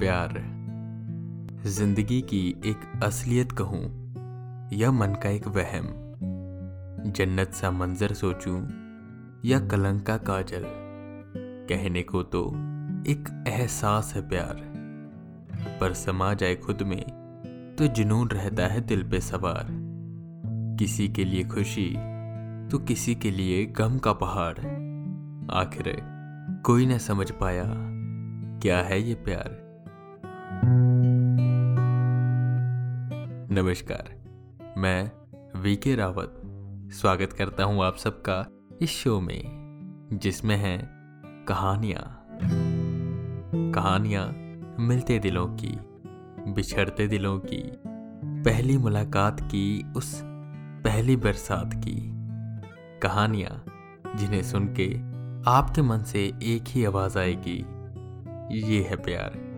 प्यार। ज़िंदगी की एक असलियत कहूँ, या मन का एक वहम। जन्नत सा मंजर सोचूं, या कलंक का काजल। कहने को तो एक एहसास है प्यार। पर समा जाए खुद में तो जुनून रहता है दिल पे सवार। किसी के लिए खुशी तो किसी के लिए गम का पहाड़। आखिर कोई न समझ पाया, क्या है ये प्यार? नमस्कार। मैं वीके रावत स्वागत करता हूँ आप सबका इस शो में, जिसमें हैं कहानियाँ। कहानियाँ मिलते दिलों की, बिछड़ते दिलों की, पहली मुलाकात की, उस पहली बरसात की। कहानियाँ जिन्हें सुन के आपके मन से एक ही आवाज़ आएगी, ये है प्यार।